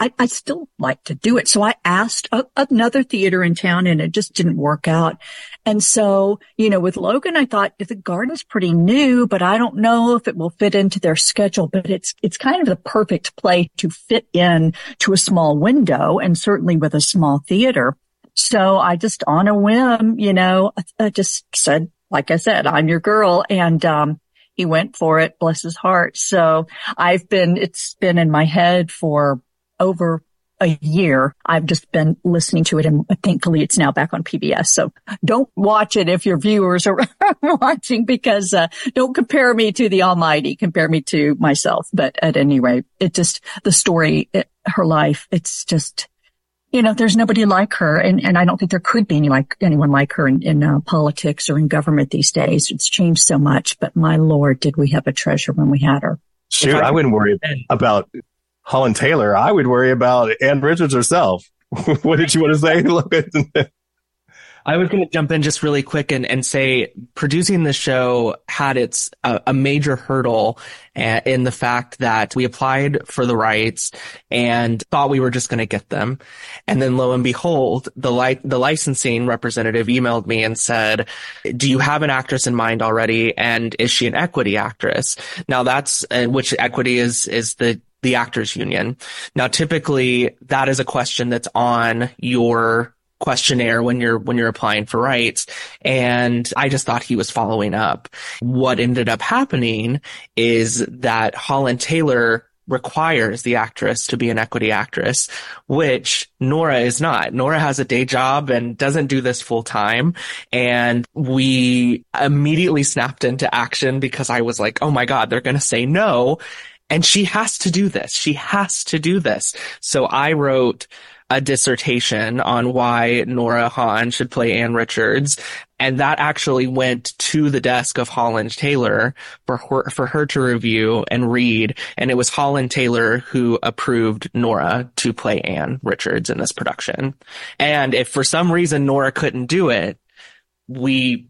I, I still like to do it. So I asked a, another theater in town and it just didn't work out. And so, you know, with Logan, I thought the garden's pretty new, but I don't know if it will fit into their schedule, but it's, it's kind of the perfect play to fit in to a small window and certainly with a small theater. So I just on a whim, you know, I just said, like I said, I'm your girl. And, um, he went for it, bless his heart. So I've been, it's been in my head for over a year. I've just been listening to it and thankfully it's now back on PBS. So don't watch it if your viewers are watching because, uh, don't compare me to the almighty, compare me to myself. But at any rate, it just, the story, it, her life, it's just, you know, there's nobody like her. And, and I don't think there could be any like anyone like her in, in uh, politics or in government these days. It's changed so much, but my Lord, did we have a treasure when we had her. Shoot, I, I wouldn't worry about Holland Taylor, I would worry about Ann Richards herself. what did you want to say? I was going to jump in just really quick and, and say producing the show had its uh, a major hurdle uh, in the fact that we applied for the rights and thought we were just going to get them. And then lo and behold, the li- the licensing representative emailed me and said, do you have an actress in mind already? And is she an equity actress? Now that's, uh, which equity is, is the the actors union. Now, typically that is a question that's on your questionnaire when you're when you're applying for rights and I just thought he was following up. What ended up happening is that Holland Taylor requires the actress to be an equity actress, which Nora is not. Nora has a day job and doesn't do this full time. And we immediately snapped into action because I was like, Oh my God, they're going to say no. And she has to do this. She has to do this. So I wrote a dissertation on why Nora Hahn should play Ann Richards. And that actually went to the desk of Holland Taylor for her, for her to review and read. And it was Holland Taylor who approved Nora to play Ann Richards in this production. And if for some reason Nora couldn't do it, we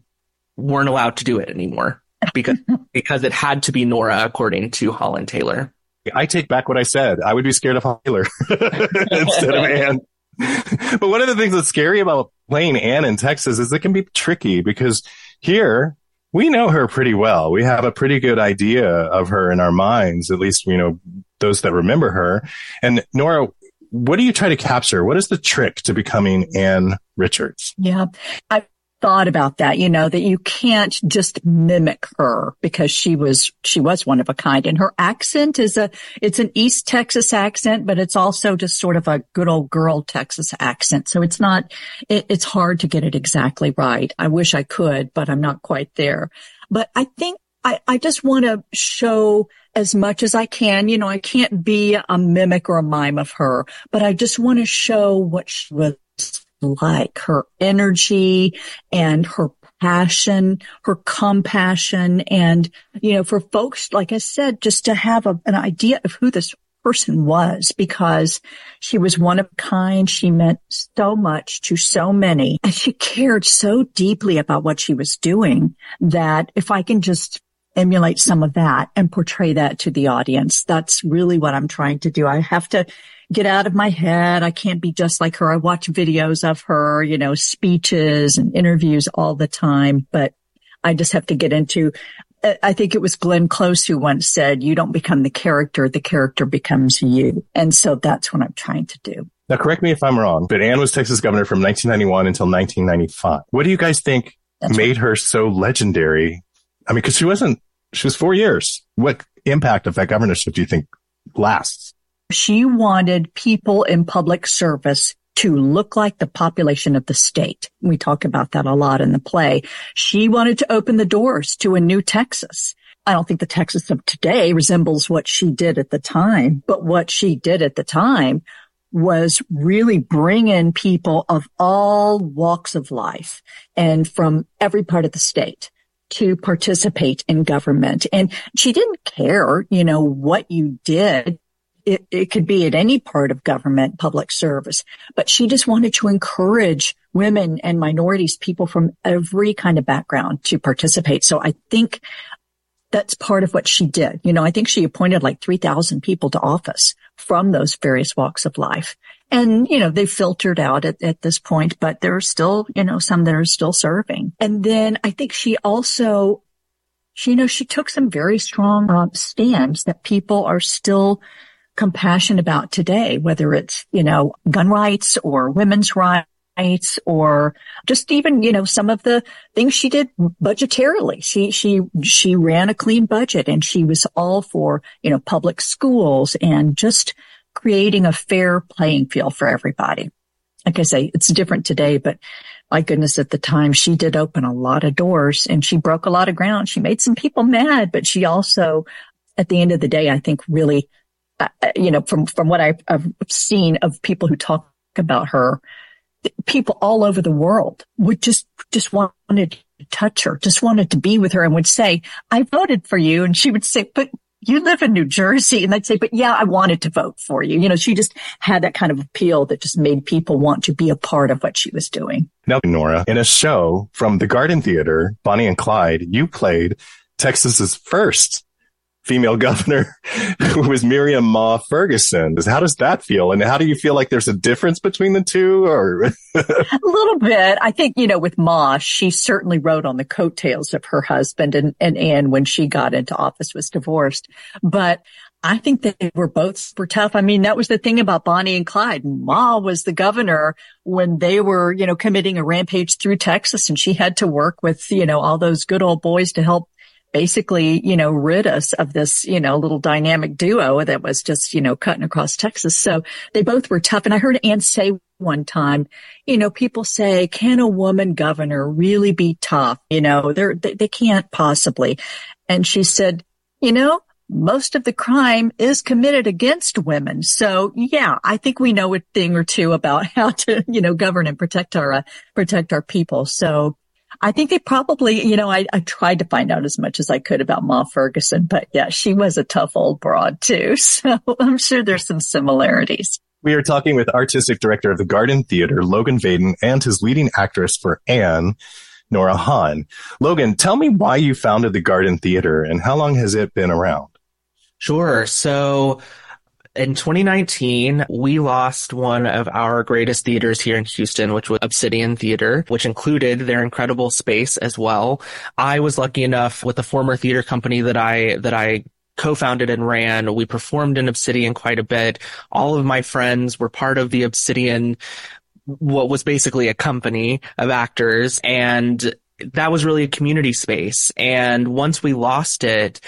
weren't allowed to do it anymore because because it had to be Nora according to Holland Taylor. I take back what I said. I would be scared of Taylor instead of Ann. but one of the things that's scary about playing Ann in Texas is it can be tricky because here we know her pretty well. We have a pretty good idea of her in our minds, at least, you know, those that remember her. And Nora, what do you try to capture? What is the trick to becoming Ann Richards? Yeah. I thought about that, you know, that you can't just mimic her because she was, she was one of a kind and her accent is a, it's an East Texas accent, but it's also just sort of a good old girl Texas accent. So it's not, it, it's hard to get it exactly right. I wish I could, but I'm not quite there. But I think I, I just want to show as much as I can. You know, I can't be a mimic or a mime of her, but I just want to show what she was like, her energy and her passion, her compassion. And, you know, for folks, like I said, just to have a, an idea of who this person was because she was one of kind. She meant so much to so many and she cared so deeply about what she was doing that if I can just emulate some of that and portray that to the audience. That's really what I'm trying to do. I have to get out of my head. I can't be just like her. I watch videos of her, you know, speeches and interviews all the time, but I just have to get into uh, I think it was Glenn Close who once said, you don't become the character, the character becomes you. And so that's what I'm trying to do. Now, correct me if I'm wrong, but Ann was Texas governor from 1991 until 1995. What do you guys think that's made right. her so legendary? I mean, cause she wasn't she was four years. What impact of that governorship do you think lasts? She wanted people in public service to look like the population of the state. We talk about that a lot in the play. She wanted to open the doors to a new Texas. I don't think the Texas of today resembles what she did at the time, but what she did at the time was really bring in people of all walks of life and from every part of the state to participate in government. And she didn't care, you know, what you did. It, it could be at any part of government, public service, but she just wanted to encourage women and minorities, people from every kind of background to participate. So I think that's part of what she did. You know, I think she appointed like 3,000 people to office from those various walks of life. And, you know, they filtered out at, at this point, but there are still, you know, some that are still serving. And then I think she also, she, you know, she took some very strong uh, stands that people are still compassionate about today, whether it's, you know, gun rights or women's rights or just even, you know, some of the things she did budgetarily. She, she, she ran a clean budget and she was all for, you know, public schools and just creating a fair playing field for everybody. Like I say, it's different today, but my goodness, at the time she did open a lot of doors and she broke a lot of ground. She made some people mad, but she also, at the end of the day, I think really, Uh, uh, you know, from, from what I've, seen of people who talk about her, people all over the world would just, just wanted to touch her, just wanted to be with her and would say, I voted for you. And she would say, but you live in New Jersey. And they'd say, but yeah, I wanted to vote for you. You know, she just had that kind of appeal that just made people want to be a part of what she was doing. Now, Nora, in a show from the Garden Theater, Bonnie and Clyde, you played Texas's first female governor who was Miriam Ma Ferguson. How does that feel? And how do you feel like there's a difference between the two or? a little bit. I think, you know, with Ma, she certainly rode on the coattails of her husband and, and Ann when she got into office was divorced. But I think they were both super tough. I mean, that was the thing about Bonnie and Clyde. Ma was the governor when they were, you know, committing a rampage through Texas and she had to work with, you know, all those good old boys to help basically, you know, rid us of this, you know, little dynamic duo that was just, you know, cutting across Texas. So they both were tough. And I heard Ann say one time, you know, people say, can a woman governor really be tough? You know, they're, they, they can't possibly. And she said, you know, most of the crime is committed against women. So yeah, I think we know a thing or two about how to, you know, govern and protect our, uh, protect our people. So I think they probably, you know, I, I tried to find out as much as I could about Ma Ferguson, but yeah, she was a tough old broad too. So I'm sure there's some similarities. We are talking with artistic director of the Garden Theater, Logan Vaden, and his leading actress for Ann, Nora Hahn. Logan, tell me why you founded the Garden Theater and how long has it been around? Sure. So in 2019, we lost one of our greatest theaters here in Houston, which was Obsidian Theater, which included their incredible space as well. I was lucky enough with the former theater company that I, that I co-founded and ran. We performed in Obsidian quite a bit. All of my friends were part of the Obsidian what was basically a company of actors and that was really a community space. And once we lost it,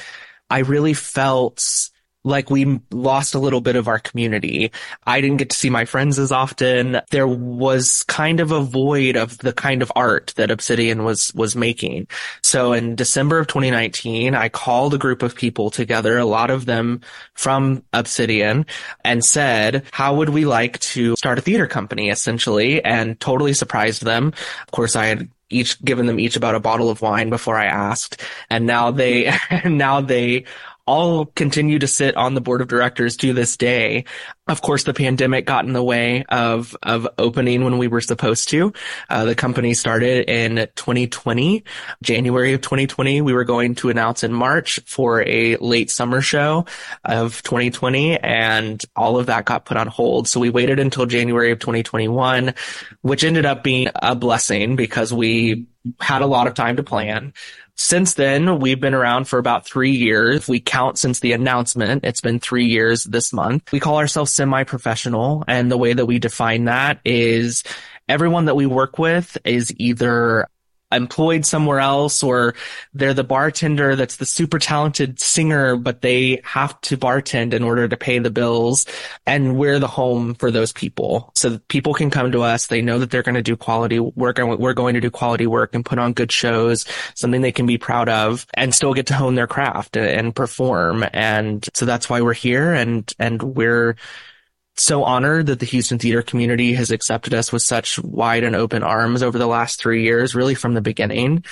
I really felt like we lost a little bit of our community. I didn't get to see my friends as often. There was kind of a void of the kind of art that Obsidian was, was making. So in December of 2019, I called a group of people together, a lot of them from Obsidian and said, how would we like to start a theater company essentially and totally surprised them. Of course, I had each given them each about a bottle of wine before I asked. And now they, now they all continue to sit on the board of directors to this day. Of course, the pandemic got in the way of, of opening when we were supposed to. Uh, the company started in 2020, January of 2020. We were going to announce in March for a late summer show of 2020 and all of that got put on hold. So we waited until January of 2021, which ended up being a blessing because we had a lot of time to plan. Since then, we've been around for about three years. If we count since the announcement, it's been three years this month. We call ourselves semi-professional. And the way that we define that is everyone that we work with is either employed somewhere else or they're the bartender that's the super talented singer, but they have to bartend in order to pay the bills. And we're the home for those people. So people can come to us. They know that they're going to do quality work and we're going to do quality work and put on good shows, something they can be proud of and still get to hone their craft and perform. And so that's why we're here and, and we're, so honored that the Houston theater community has accepted us with such wide and open arms over the last three years, really from the beginning.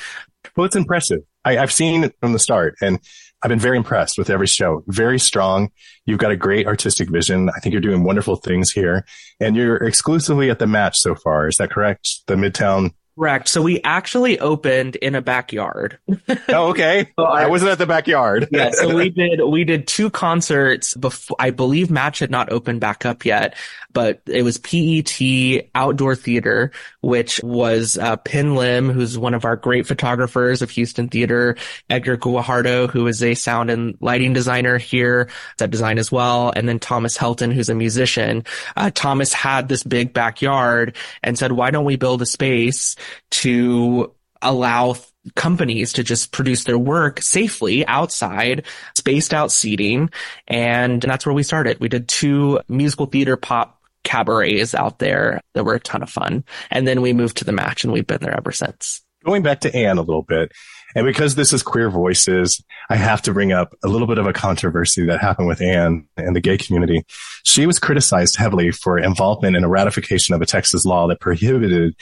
Well, it's impressive. I, have seen it from the start and I've been very impressed with every show. Very strong. You've got a great artistic vision. I think you're doing wonderful things here and you're exclusively at the match so far. Is that correct? The Midtown Correct. So we actually opened in a backyard. oh, okay. so I, wasn't at the backyard. yeah. So we did, we did two concerts before, I believe Match had not opened back up yet, but it was PET Outdoor Theater, which was uh, Pin Lim, who's one of our great photographers of Houston theater, Edgar Guajardo, who is a sound and lighting designer here, that design as well, and then Thomas Helton, who's a musician. Uh, Thomas had this big backyard and said, why don't we build a space to allow companies to just produce their work safely outside, spaced out seating. And that's where we started. We did two musical theater pop cabarets out there that were a ton of fun. And then we moved to the match and we've been there ever since. Going back to Ann a little bit, and because this is Queer Voices, I have to bring up a little bit of a controversy that happened with Ann and the gay community. She was criticized heavily for involvement in a ratification of a Texas law that prohibited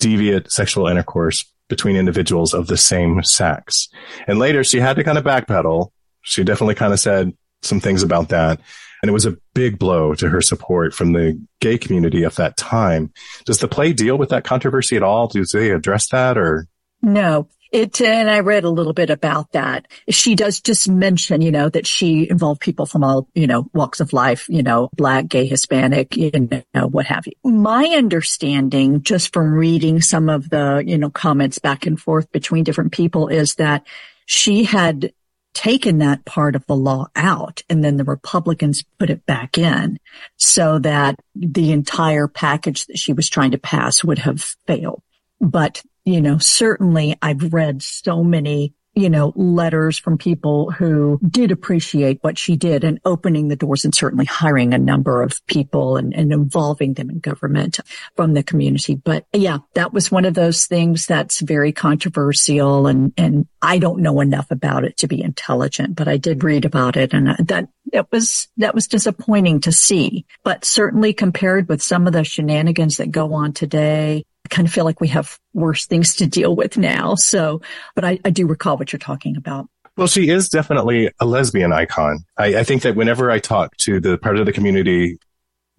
deviant sexual intercourse between individuals of the same sex. And later she had to kind of backpedal. She definitely kind of said some things about that. And it was a big blow to her support from the gay community of that time. Does the play deal with that controversy at all? Do they address that or? No, it, and I read a little bit about that. She does just mention, you know, that she involved people from all, you know, walks of life, you know, black, gay, Hispanic, you know, what have you. My understanding just from reading some of the, you know, comments back and forth between different people is that she had taken that part of the law out and then the Republicans put it back in so that the entire package that she was trying to pass would have failed. But you know, certainly I've read so many you know, letters from people who did appreciate what she did and opening the doors and certainly hiring a number of people and, and, involving them in government from the community. But yeah, that was one of those things that's very controversial and, and I don't know enough about it to be intelligent, but I did read about it and uh, that it was, that was disappointing to see, but certainly compared with some of the shenanigans that go on today, I kind of feel like we have worse things to deal with now. So, but I, I do recall what you're talking about. Well, she is definitely a lesbian icon. I, I think that whenever I talk to the part of the community,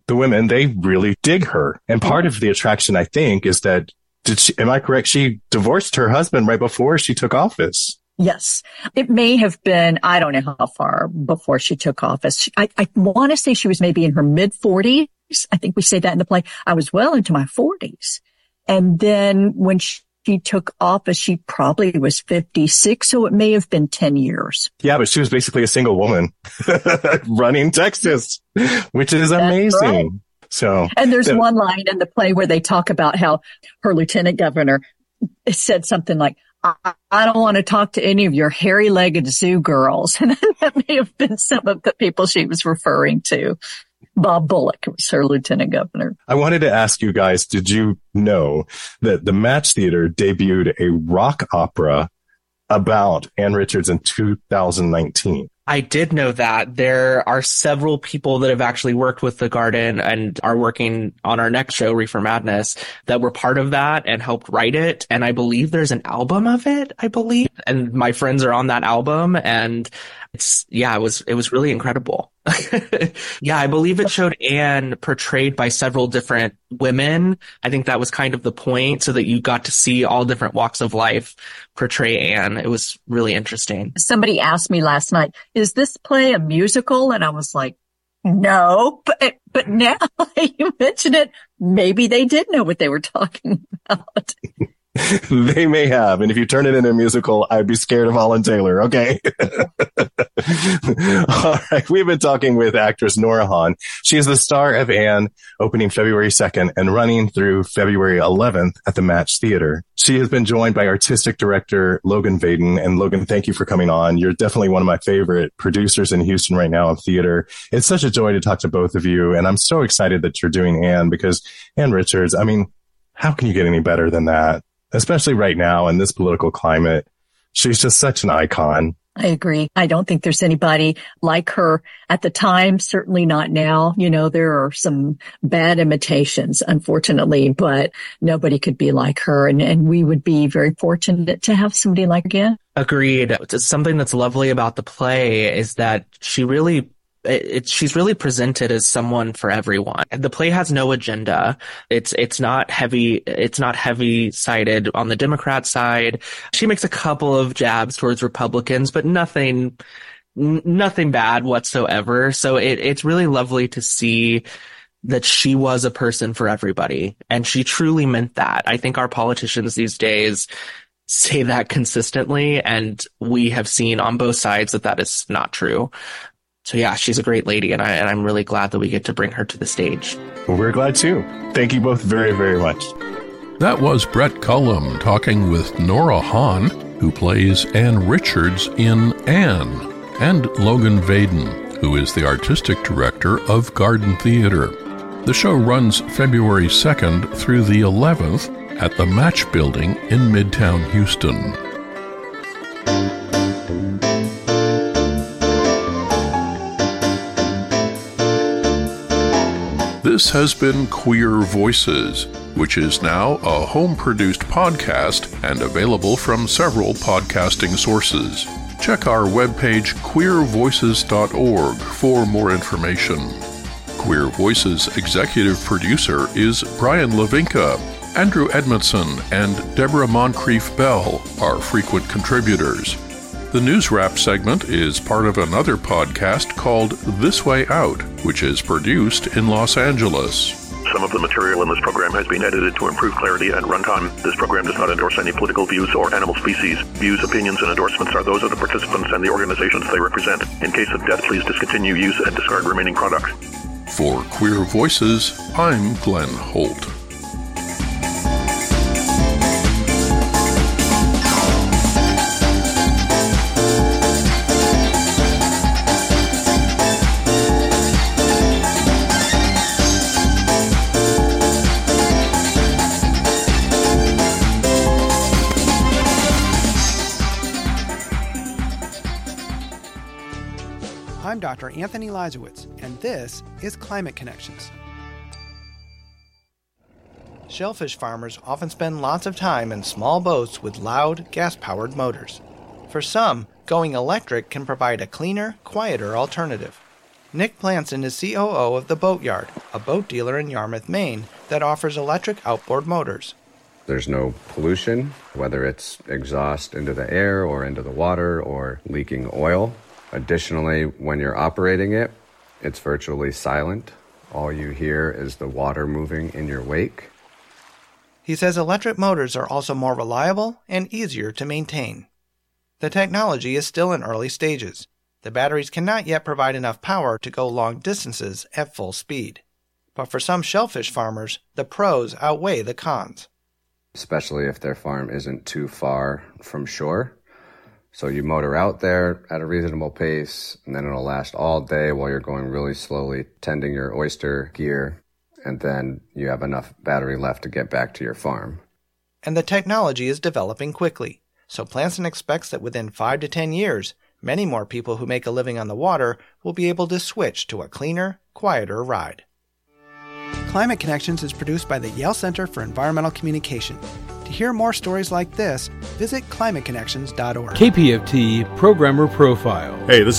the women, they really dig her. And part of the attraction, I think, is that did she, am I correct? She divorced her husband right before she took office. Yes. It may have been, I don't know how far before she took office. I, I want to say she was maybe in her mid forties. I think we say that in the play. I was well into my forties. And then when she, took office, she probably was 56. So it may have been 10 years. Yeah, but she was basically a single woman running Texas, which is amazing. Right. So, And there's the- one line in the play where they talk about how her lieutenant governor said something like, I, I don't want to talk to any of your hairy legged zoo girls. And that may have been some of the people she was referring to. Bob Bullock was her lieutenant governor. I wanted to ask you guys, did you know that the Match Theater debuted a rock opera about Ann Richards in 2019? I did know that there are several people that have actually worked with the garden and are working on our next show, Reefer Madness, that were part of that and helped write it. And I believe there's an album of it, I believe. And my friends are on that album and it's, yeah, it was, it was really incredible. yeah, I believe it showed Ann portrayed by several different women. I think that was kind of the point so that you got to see all different walks of life portray Ann. It was really interesting. Somebody asked me last night, is this play a musical? And I was like, no, but, but now you mention it, maybe they did know what they were talking about. they may have. And if you turn it into a musical, I'd be scared of Holland Taylor. Okay. All right. We've been talking with actress Nora Hahn. She is the star of Ann opening February 2nd and running through February 11th at the Match Theater. She has been joined by artistic director Logan Vaden. And Logan, thank you for coming on. You're definitely one of my favorite producers in Houston right now of theater. It's such a joy to talk to both of you. And I'm so excited that you're doing Ann because Ann Richards, I mean, how can you get any better than that? Especially right now in this political climate. She's just such an icon. I agree. I don't think there's anybody like her at the time, certainly not now. You know, there are some bad imitations, unfortunately, but nobody could be like her. And, and we would be very fortunate to have somebody like her again. Agreed. Something that's lovely about the play is that she really it, it, she's really presented as someone for everyone. The play has no agenda. It's it's not heavy. It's not heavy sided on the Democrat side. She makes a couple of jabs towards Republicans, but nothing nothing bad whatsoever. So it, it's really lovely to see that she was a person for everybody, and she truly meant that. I think our politicians these days say that consistently, and we have seen on both sides that that is not true. So yeah, she's a great lady, and I and I'm really glad that we get to bring her to the stage. Well, we're glad too. Thank you both very, very much. That was Brett Cullum talking with Nora Hahn, who plays Ann Richards in Ann, and Logan Vaden, who is the artistic director of Garden Theater. The show runs February 2nd through the 11th at the Match Building in Midtown Houston. This has been Queer Voices, which is now a home produced podcast and available from several podcasting sources. Check our webpage queervoices.org for more information. Queer Voices executive producer is Brian Lavinka. Andrew Edmondson and Deborah Moncrief Bell are frequent contributors. The News Wrap segment is part of another podcast called This Way Out, which is produced in Los Angeles. Some of the material in this program has been edited to improve clarity and runtime. This program does not endorse any political views or animal species. Views, opinions, and endorsements are those of the participants and the organizations they represent. In case of death, please discontinue use and discard remaining products. For Queer Voices, I'm Glenn Holt. Dr. Anthony Leiserowitz, and this is Climate Connections. Shellfish farmers often spend lots of time in small boats with loud, gas powered motors. For some, going electric can provide a cleaner, quieter alternative. Nick Planson is COO of The Boatyard, a boat dealer in Yarmouth, Maine, that offers electric outboard motors. There's no pollution, whether it's exhaust into the air or into the water or leaking oil. Additionally, when you're operating it, it's virtually silent. All you hear is the water moving in your wake. He says electric motors are also more reliable and easier to maintain. The technology is still in early stages. The batteries cannot yet provide enough power to go long distances at full speed. But for some shellfish farmers, the pros outweigh the cons. especially if their farm isn't too far from shore. So you motor out there at a reasonable pace, and then it'll last all day while you're going really slowly, tending your oyster gear, and then you have enough battery left to get back to your farm. And the technology is developing quickly. So Planson expects that within 5 to 10 years, many more people who make a living on the water will be able to switch to a cleaner, quieter ride. Climate Connections is produced by the Yale Center for Environmental Communication. To hear more stories like this, visit climateconnections.org. KPFT Programmer Profile. Hey, this is